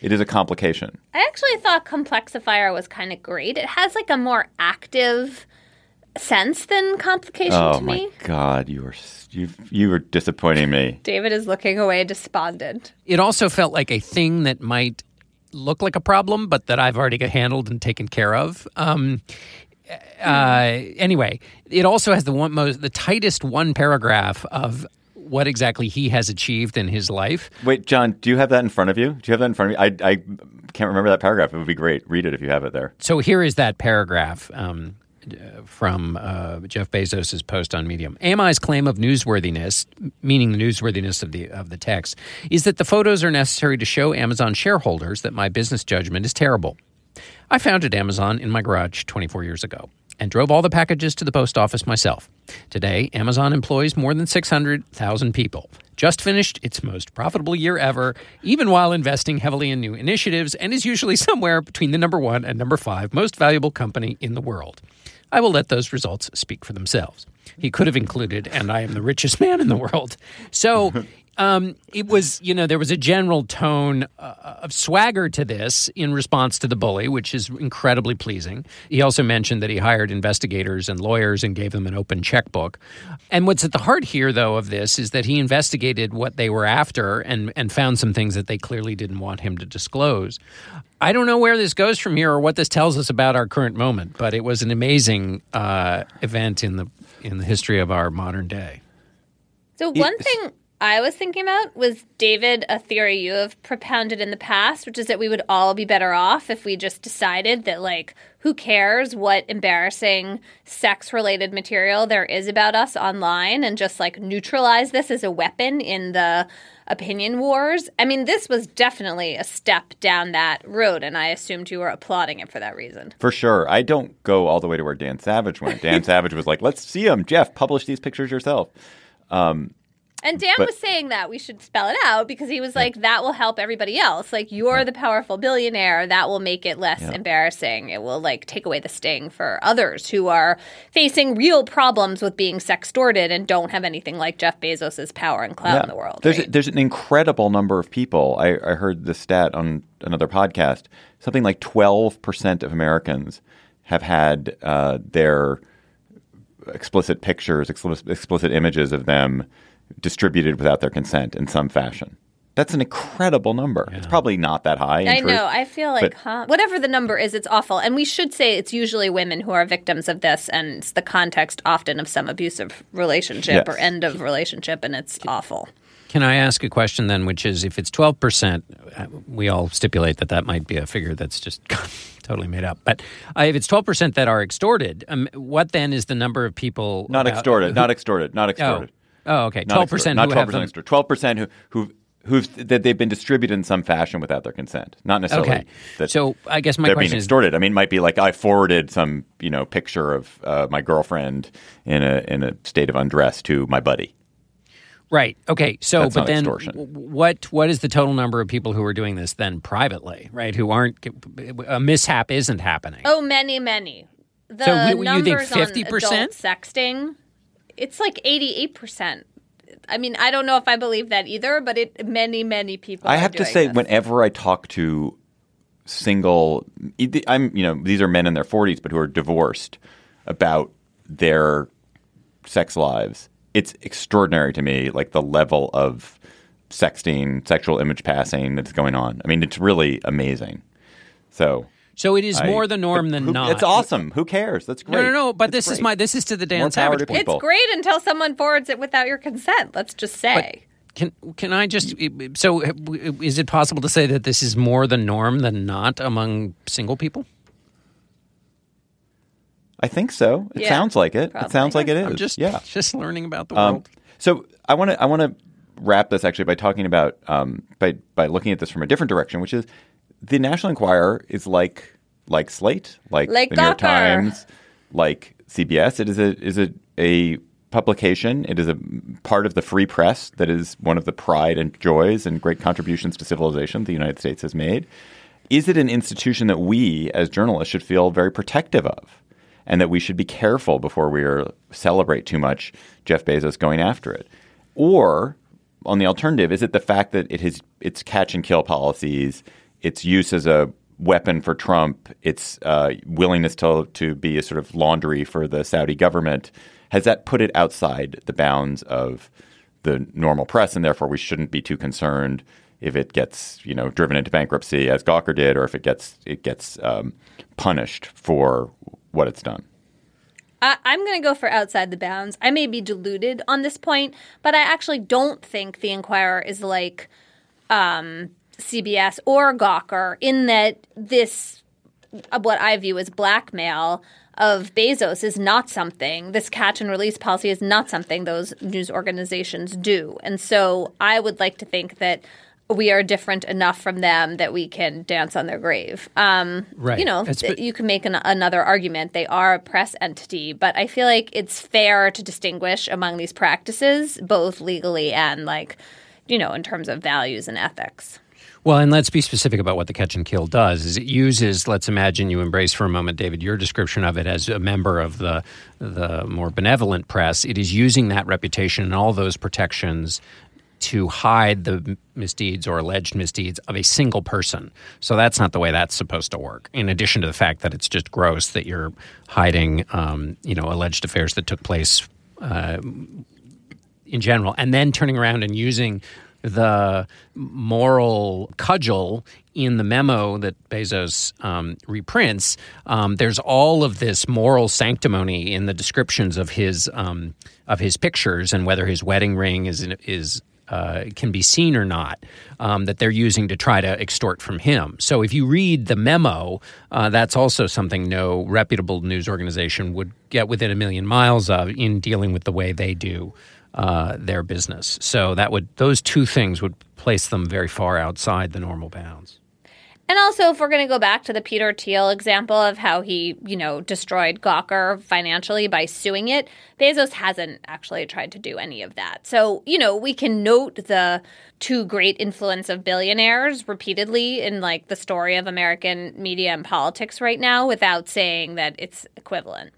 Speaker 1: It is a complication.
Speaker 3: I actually thought complexifier was kind of great. It has like a more active sense than complication
Speaker 1: oh
Speaker 3: to me.
Speaker 1: Oh my god, you were you you were disappointing me.
Speaker 3: David is looking away despondent.
Speaker 2: It also felt like a thing that might look like a problem, but that I've already handled and taken care of. Um, uh, anyway, it also has the one most the tightest one paragraph of what exactly he has achieved in his life.
Speaker 1: Wait, John, do you have that in front of you? Do you have that in front of you? I, I can't remember that paragraph. It would be great. Read it if you have it there.
Speaker 2: So here is that paragraph. Um, from uh, Jeff Bezos's post on Medium. AMI's claim of newsworthiness, meaning the newsworthiness of the of the text, is that the photos are necessary to show Amazon shareholders that my business judgment is terrible. I founded Amazon in my garage 24 years ago and drove all the packages to the post office myself. Today, Amazon employs more than 600,000 people. Just finished its most profitable year ever, even while investing heavily in new initiatives, and is usually somewhere between the number one and number five most valuable company in the world. I will let those results speak for themselves. He could have included, and I am the richest man in the world. So, um, it was, you know, there was a general tone uh, of swagger to this in response to the bully, which is incredibly pleasing. He also mentioned that he hired investigators and lawyers and gave them an open checkbook. And what's at the heart here, though, of this is that he investigated what they were after and, and found some things that they clearly didn't want him to disclose. I don't know where this goes from here or what this tells us about our current moment, but it was an amazing uh, event in the in the history of our modern day.
Speaker 3: So one thing I was thinking about was David, a theory you have propounded in the past, which is that we would all be better off if we just decided that, like, who cares what embarrassing sex related material there is about us online and just, like, neutralize this as a weapon in the opinion wars. I mean, this was definitely a step down that road, and I assumed you were applauding it for that reason.
Speaker 1: For sure. I don't go all the way to where Dan Savage went. Dan Savage was like, let's see them. Jeff, publish these pictures yourself. Um,
Speaker 3: And Dan
Speaker 1: But-
Speaker 3: was saying that we should spell it out because he was like, that will help everybody else. Like, you're the powerful billionaire. That will make it less embarrassing. It will, like, take away the sting for others who are facing real problems with being sextorted and don't have anything like Jeff Bezos's power and clout in the world.
Speaker 1: There's
Speaker 3: right?
Speaker 1: there's an incredible number of people. I, I heard the stat on another podcast. Something like twelve percent of Americans have had uh, their explicit pictures, explicit, explicit images of them distributed without their consent in some fashion. That's an incredible number. It's probably not that high. in
Speaker 3: I
Speaker 1: truth,
Speaker 3: know. I feel like, huh? Whatever the number is, it's awful. And we should say it's usually women who are victims of this, and it's the context often of some abusive relationship or end of relationship, and it's awful.
Speaker 2: Can I ask a question then, which is if it's 12%, uh, we all stipulate that that might be a figure that's just totally made up. But uh, if it's 12% that are extorted, um, what then is the number of people?
Speaker 1: Not
Speaker 2: about-
Speaker 1: extorted.
Speaker 2: who-
Speaker 1: Not extorted. Not
Speaker 2: Oh,
Speaker 1: extorted.
Speaker 2: Oh okay. 12%
Speaker 1: Not twelve percent
Speaker 2: them.
Speaker 1: extorted. Twelve percent who who who've that they've been distributed in some fashion without their consent. Not necessarily.
Speaker 2: Okay.
Speaker 1: That
Speaker 2: So I guess my
Speaker 1: they're being
Speaker 2: question is
Speaker 1: extorted. I mean, it might be like I forwarded some you know picture of uh, my girlfriend in a in a state of undress to my buddy.
Speaker 2: Right. Okay. So,
Speaker 1: That's
Speaker 2: but then,
Speaker 1: extortion.
Speaker 2: what what is the total number of people who are doing this then privately? Right? Who aren't a mishap isn't happening.
Speaker 3: Oh, many, many. The
Speaker 2: So you- you think
Speaker 3: numbers on
Speaker 2: 50%?
Speaker 3: adult sexting, it's like eighty-eight percent. I mean, I don't know if I believe that either, but it many, many people.
Speaker 1: I have to say,
Speaker 3: this.
Speaker 1: whenever I talk to single, I'm you know these are men in their 40s but who are divorced about their sex lives. It's extraordinary to me, like the level of sexting, sexual image passing that's going on. I mean, it's really amazing. So.
Speaker 2: So it is
Speaker 1: I-
Speaker 2: more the norm than
Speaker 1: who-
Speaker 2: not.
Speaker 1: It's awesome. Who cares? That's great.
Speaker 2: No, no, no. But
Speaker 1: It's
Speaker 2: this is my this is to the Dan
Speaker 1: More
Speaker 2: Savage
Speaker 1: to
Speaker 2: point.
Speaker 3: it's great until someone forwards it without your consent. Let's just say.
Speaker 2: Can can I just so is it possible to say that this is more the norm than not among single people?
Speaker 1: I think so. It
Speaker 3: Yeah,
Speaker 1: sounds like it. It sounds like it is.
Speaker 2: I'm just
Speaker 1: yeah.
Speaker 2: just learning about the
Speaker 1: Um,
Speaker 2: world.
Speaker 1: so I want to I want to wrap this actually by talking about um, by by looking at this from a different direction, which is the National Enquirer is like like Slate, like,
Speaker 3: Like
Speaker 1: the New York Times, like CBS. It is a is a a publication. It is a part of the free press that is one of the pride and joys and great contributions to civilization the United States has made. Is it an institution that we as journalists should feel very protective of? and that we should be careful before we are, celebrate too much Jeff Bezos going after it? Or on the alternative, is it the fact that it has its catch and kill policies, its use as a weapon for Trump, its uh, willingness to to be a sort of laundry for the Saudi government, has that put it outside the bounds of the normal press, and therefore we shouldn't be too concerned if it gets you know driven into bankruptcy as Gawker did, or if it gets it gets um, punished for what it's done.
Speaker 3: I, I'm going to go for outside the bounds. I may be deluded on this point, but I actually don't think the Enquirer is like um, CBS or Gawker in that this, uh, what I view as blackmail of Bezos, is not something, this catch and release policy is not something those news organizations do. And so I would like to think that we are different enough from them that we can dance on their grave. Um,
Speaker 2: Right.
Speaker 3: You know, you can make an, another argument. They are a press entity, but I feel like it's fair to distinguish among these practices, both legally and like, you know, in terms of values and ethics.
Speaker 2: Well, and let's be specific about what the catch and kill does. Is it uses? Let's imagine you embrace for a moment, David, your description of it as a member of the the more benevolent press. It is using that reputation and all those protections to hide the misdeeds or alleged misdeeds of a single person. So that's not the way that's supposed to work. In addition to the fact that it's just gross that you're hiding, um, you know, alleged affairs that took place uh, in general, and then turning around and using the moral cudgel in the memo that Bezos um, reprints, um, there's all of this moral sanctimony in the descriptions of his um, of his pictures and whether his wedding ring is is uh, can be seen or not um, that they're using to try to extort from him. So if you read the memo, uh, that's also something no reputable news organization would get within a million miles of in dealing with the way they do uh, their business. So that would those two things would place them very far outside the normal bounds.
Speaker 3: And also, if we're going to go back to the Peter Thiel example of how he, you know, destroyed Gawker financially by suing it, Bezos hasn't actually tried to do any of that. So, you know, we can note the too great influence of billionaires repeatedly in like the story of American media and politics right now without saying that it's equivalent.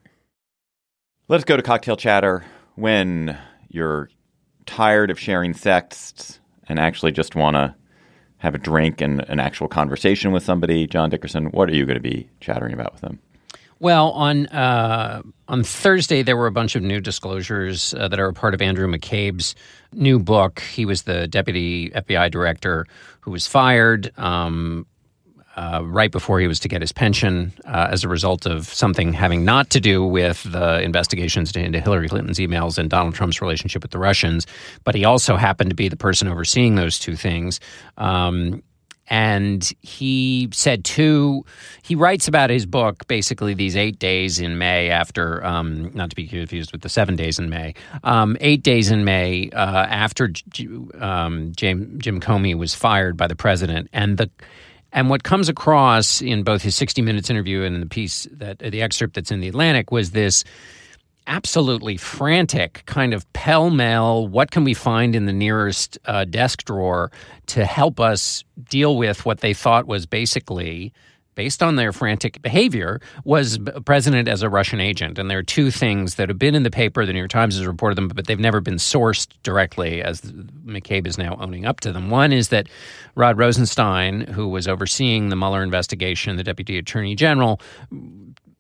Speaker 1: Let's go to cocktail chatter when you're tired of sharing texts and actually just want to have a drink and an actual conversation with somebody, John Dickerson, what are you going to be chattering about with them?
Speaker 2: Well, on uh, on Thursday, there were a bunch of new disclosures uh, that are a part of Andrew McCabe's new book. He was the deputy FBI director who was fired. Um, uh, right before he was to get his pension uh, as a result of something having not to do with the investigations into Hillary Clinton's emails and Donald Trump's relationship with the Russians. But he also happened to be the person overseeing those two things. Um, and he said too he writes about his book basically these eight days in may after um, not to be confused with the seven days in may um, eight days in may uh, after um, Jim, jim comey was fired by the president and the and what comes across in both his 60 Minutes interview and the piece that the excerpt that's in the Atlantic was this absolutely frantic kind of pell mell what can we find in the nearest uh, desk drawer to help us deal with what they thought was basically based on their frantic behavior, was president as a Russian agent. And there are two things that have been in the paper. The New York Times has reported them, but they've never been sourced directly, as McCabe is now owning up to them. One is that Rod Rosenstein, who was overseeing the Mueller investigation, the deputy attorney general,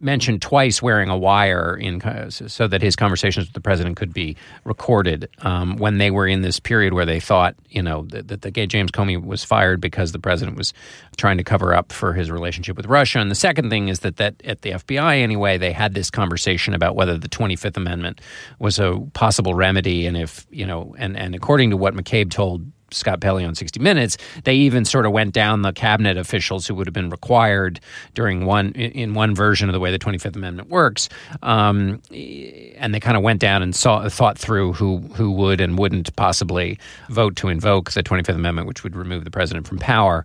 Speaker 2: mentioned twice wearing a wire in so that his conversations with the president could be recorded um, when they were in this period where they thought you know that, that the James Comey was fired because the president was trying to cover up for his relationship with Russia. And the second thing is that that at the FBI anyway they had this conversation about whether the 25th Amendment was a possible remedy and if you know and and according to what McCabe told Scott Pelley on 60 Minutes, they even sort of went down the cabinet officials who would have been required during one in one version of the way the 25th Amendment works, um, and they kind of went down and saw thought through who who would and wouldn't possibly vote to invoke the 25th Amendment, which would remove the president from power.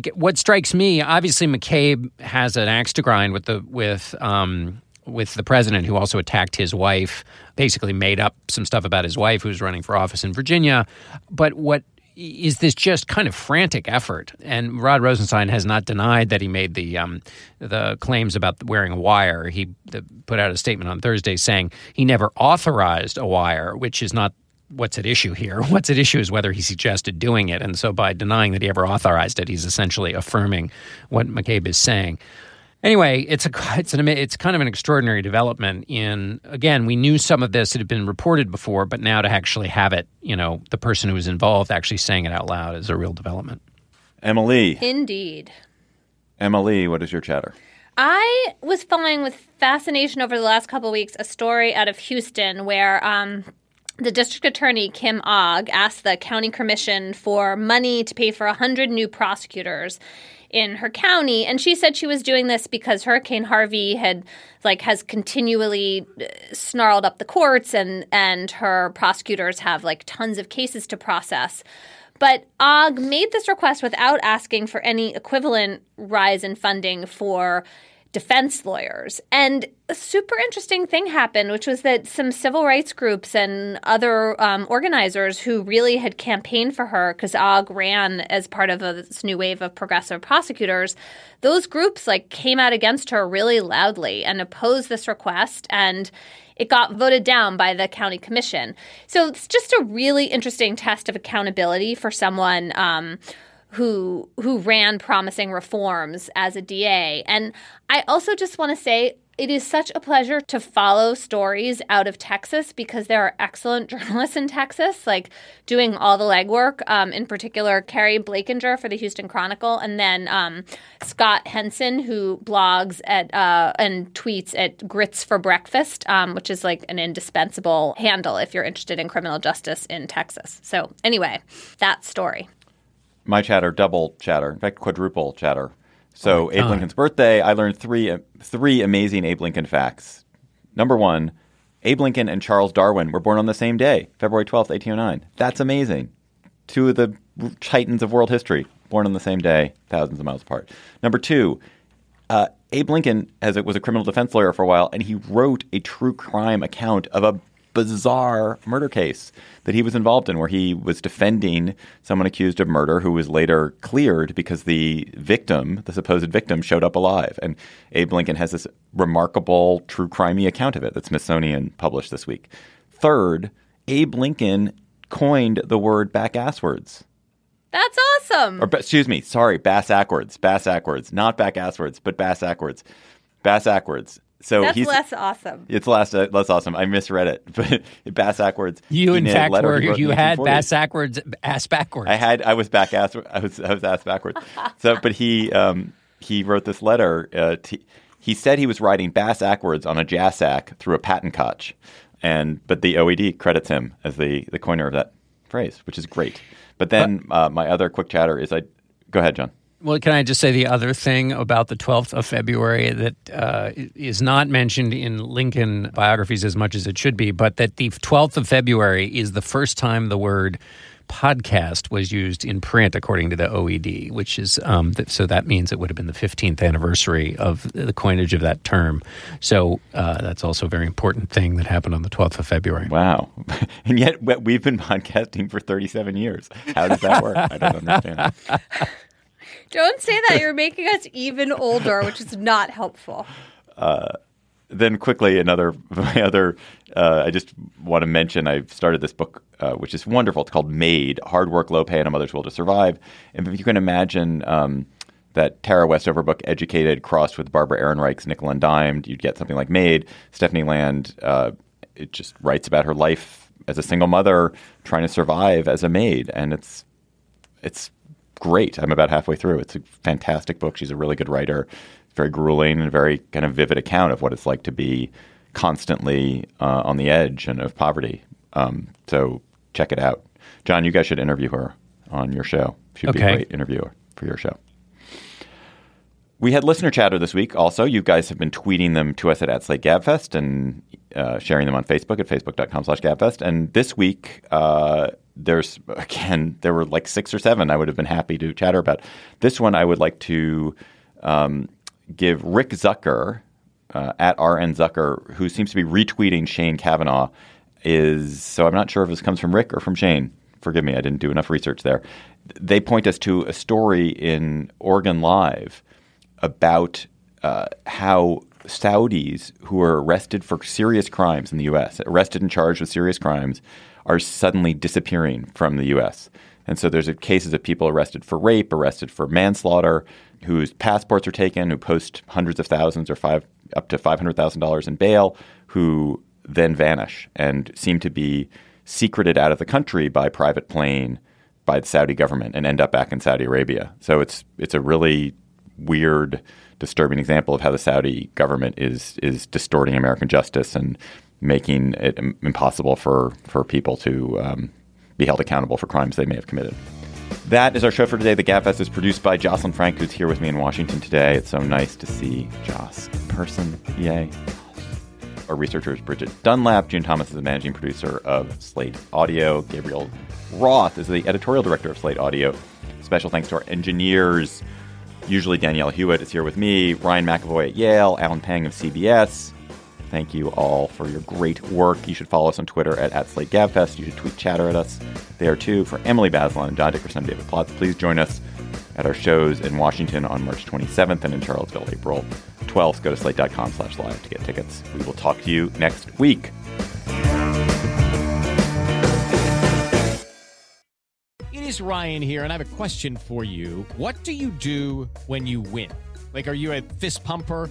Speaker 2: Get, what strikes me, obviously, McCabe has an axe to grind with the with. Um, with the president who also attacked his wife, basically made up some stuff about his wife who's running for office in Virginia. But what is this just kind of frantic effort? And Rod Rosenstein has not denied that he made the um, the claims about wearing a wire. He put out a statement on Thursday saying he never authorized a wire, which is not what's at issue here. What's at issue is whether he suggested doing it. And so by denying that he ever authorized it, he's essentially affirming what McCabe is saying. Anyway, it's a it's an it's kind of an extraordinary development. In again, we knew some of this it had been reported before, but now to actually have it, you know, the person who was involved actually saying it out loud is a real development.
Speaker 1: Emily,
Speaker 3: indeed.
Speaker 1: Emily, what is your chatter?
Speaker 3: I was following with fascination over the last couple of weeks a story out of Houston where um, the district attorney Kim Ogg asked the county commission for money to pay for 100 new prosecutors in her county and she said she was doing this because hurricane harvey had like has continually uh, snarled up the courts and and her prosecutors have like tons of cases to process. But Ogg made this request without asking for any equivalent rise in funding for defense lawyers. And a super interesting thing happened, which was that some civil rights groups and other um, organizers who really had campaigned for her, because Ogg ran as part of a, this new wave of progressive prosecutors, those groups like came out against her really loudly and opposed this request and it got voted down by the county commission. So it's just a really interesting test of accountability for someone um, who who ran promising reforms as a DA. And I also just want to say it is such a pleasure to follow stories out of Texas because there are excellent journalists in Texas, like doing all the legwork. Um, in particular, Keri Blakinger for the Houston Chronicle, and then um, Scott Henson, who blogs at uh, and tweets at Grits for Breakfast, um, which is like an indispensable handle if you're interested in criminal justice in Texas. So, anyway, that story
Speaker 1: my chatter double chatter, in fact, quadruple chatter. So oh Abe Lincoln's birthday, I learned three three amazing Abe Lincoln facts. Number one, Abe Lincoln and Charles Darwin were born on the same day, February twelfth, eighteen oh nine. That's amazing. Two of the titans of world history born on the same day, thousands of miles apart. Number two, uh, Abe Lincoln as it was a criminal defense lawyer for a while, and he wrote a true crime account of a bizarre murder case that he was involved in, where he was defending someone accused of murder who was later cleared because the victim, the supposed victim, showed up alive. And Abe Lincoln has this remarkable true crimey account of it that Smithsonian published this week. Third, Abe Lincoln coined the word back-asswards.
Speaker 3: That's awesome.
Speaker 1: Or excuse me, sorry, bass ackwards, bass ackwards, not back asswards, but bass ackwards. bass backwards. So
Speaker 3: that's
Speaker 1: he's
Speaker 3: less awesome.
Speaker 1: It's less uh, less awesome. I misread it, but bass backwards.
Speaker 2: You in fact were you had bass backwards, ass backwards.
Speaker 1: I had I was back ass I was I was ass backwards. so, but he um, he wrote this letter. Uh, t- he said he was writing bass backwards on a jassack through a patent cotch, and but the OED credits him as the the coiner of that phrase, which is great. But then uh, my other quick chatter is I go ahead, John.
Speaker 2: Well, can I just say the other thing about the 12th of February that uh, is not mentioned in Lincoln biographies as much as it should be, but that the 12th of February is the first time the word podcast was used in print, according to the OED, which is um, th- so that means it would have been the 15th anniversary of the coinage of that term. So uh, that's also a very important thing that happened on the 12th of February.
Speaker 1: Wow. And yet we've been podcasting for 37 years. How does that work? I don't understand.
Speaker 3: Don't say that. You're making us even older, which is not helpful.
Speaker 1: Uh, then quickly, another my other. Uh, I just want to mention I've started this book, uh, which is wonderful. It's called Maid: Hard Work, Low Pay, and a Mother's Will to Survive. And if you can imagine um, that Tara Westover book, Educated, crossed with Barbara Ehrenreich's Nickel and Dimed, you'd get something like Maid. Stephanie Land, uh, it just writes about her life as a single mother trying to survive as a maid, and it's it's great. I'm about halfway through. It's a fantastic book. She's a really good writer. Very grueling and very kind of vivid account of what it's like to be constantly uh, on the edge and of poverty. Um, so check it out, John. You guys should interview her on your show. She'd okay. be a great interviewer for your show. We had listener chatter this week. Also, you guys have been tweeting them to us at, at Slate Gabfest and uh, sharing them on Facebook at facebook.com slash Gabfest. And this week, uh, there's again there were like six or seven I would have been happy to chatter about. This one I would like to um, give Rick Zucker uh, at RN Zucker, who seems to be retweeting Shane Kavanaugh. Is so I'm not sure if this comes from Rick or from Shane. Forgive me, I didn't do enough research there. They point us to a story in Oregon Live about uh, how Saudis who are arrested for serious crimes in the U.S., arrested and charged with serious crimes, are suddenly disappearing from the U.S. And so there's cases of people arrested for rape, arrested for manslaughter, whose passports are taken, who post hundreds of thousands or five up to five hundred thousand dollars in bail, who then vanish and seem to be secreted out of the country by private plane by the Saudi government and end up back in Saudi Arabia. So it's it's a really weird, disturbing example of how the Saudi government is is distorting American justice and making it impossible for, for people to um, be held accountable for crimes they may have committed. That is our show for today. The Gabfest is produced by Jocelyn Frank, who's here with me in Washington today. It's so nice to see Joss in person. Yay. Our researcher is Bridget Dunlap. June Thomas is the managing producer of Slate Audio. Gabriel Roth is the editorial director of Slate Audio. Special thanks to our engineers, Usually Danielle Hewitt is here with me, Ryan McAvoy at Yale, Alan Pang of CBS. Thank you all for your great work. You should follow us on Twitter at, at SlateGabFest. You should tweet chatter at us there too. For Emily Bazelon and John Dickerson, David Plotz, please join us at our shows in Washington on March 27th and in Charlottesville April 12th. Go to slate.com slash live to get tickets. We will talk to you next week.
Speaker 4: It is Ryan here, and I have a question for you. What do you do when you win? Like, are you a fist pumper?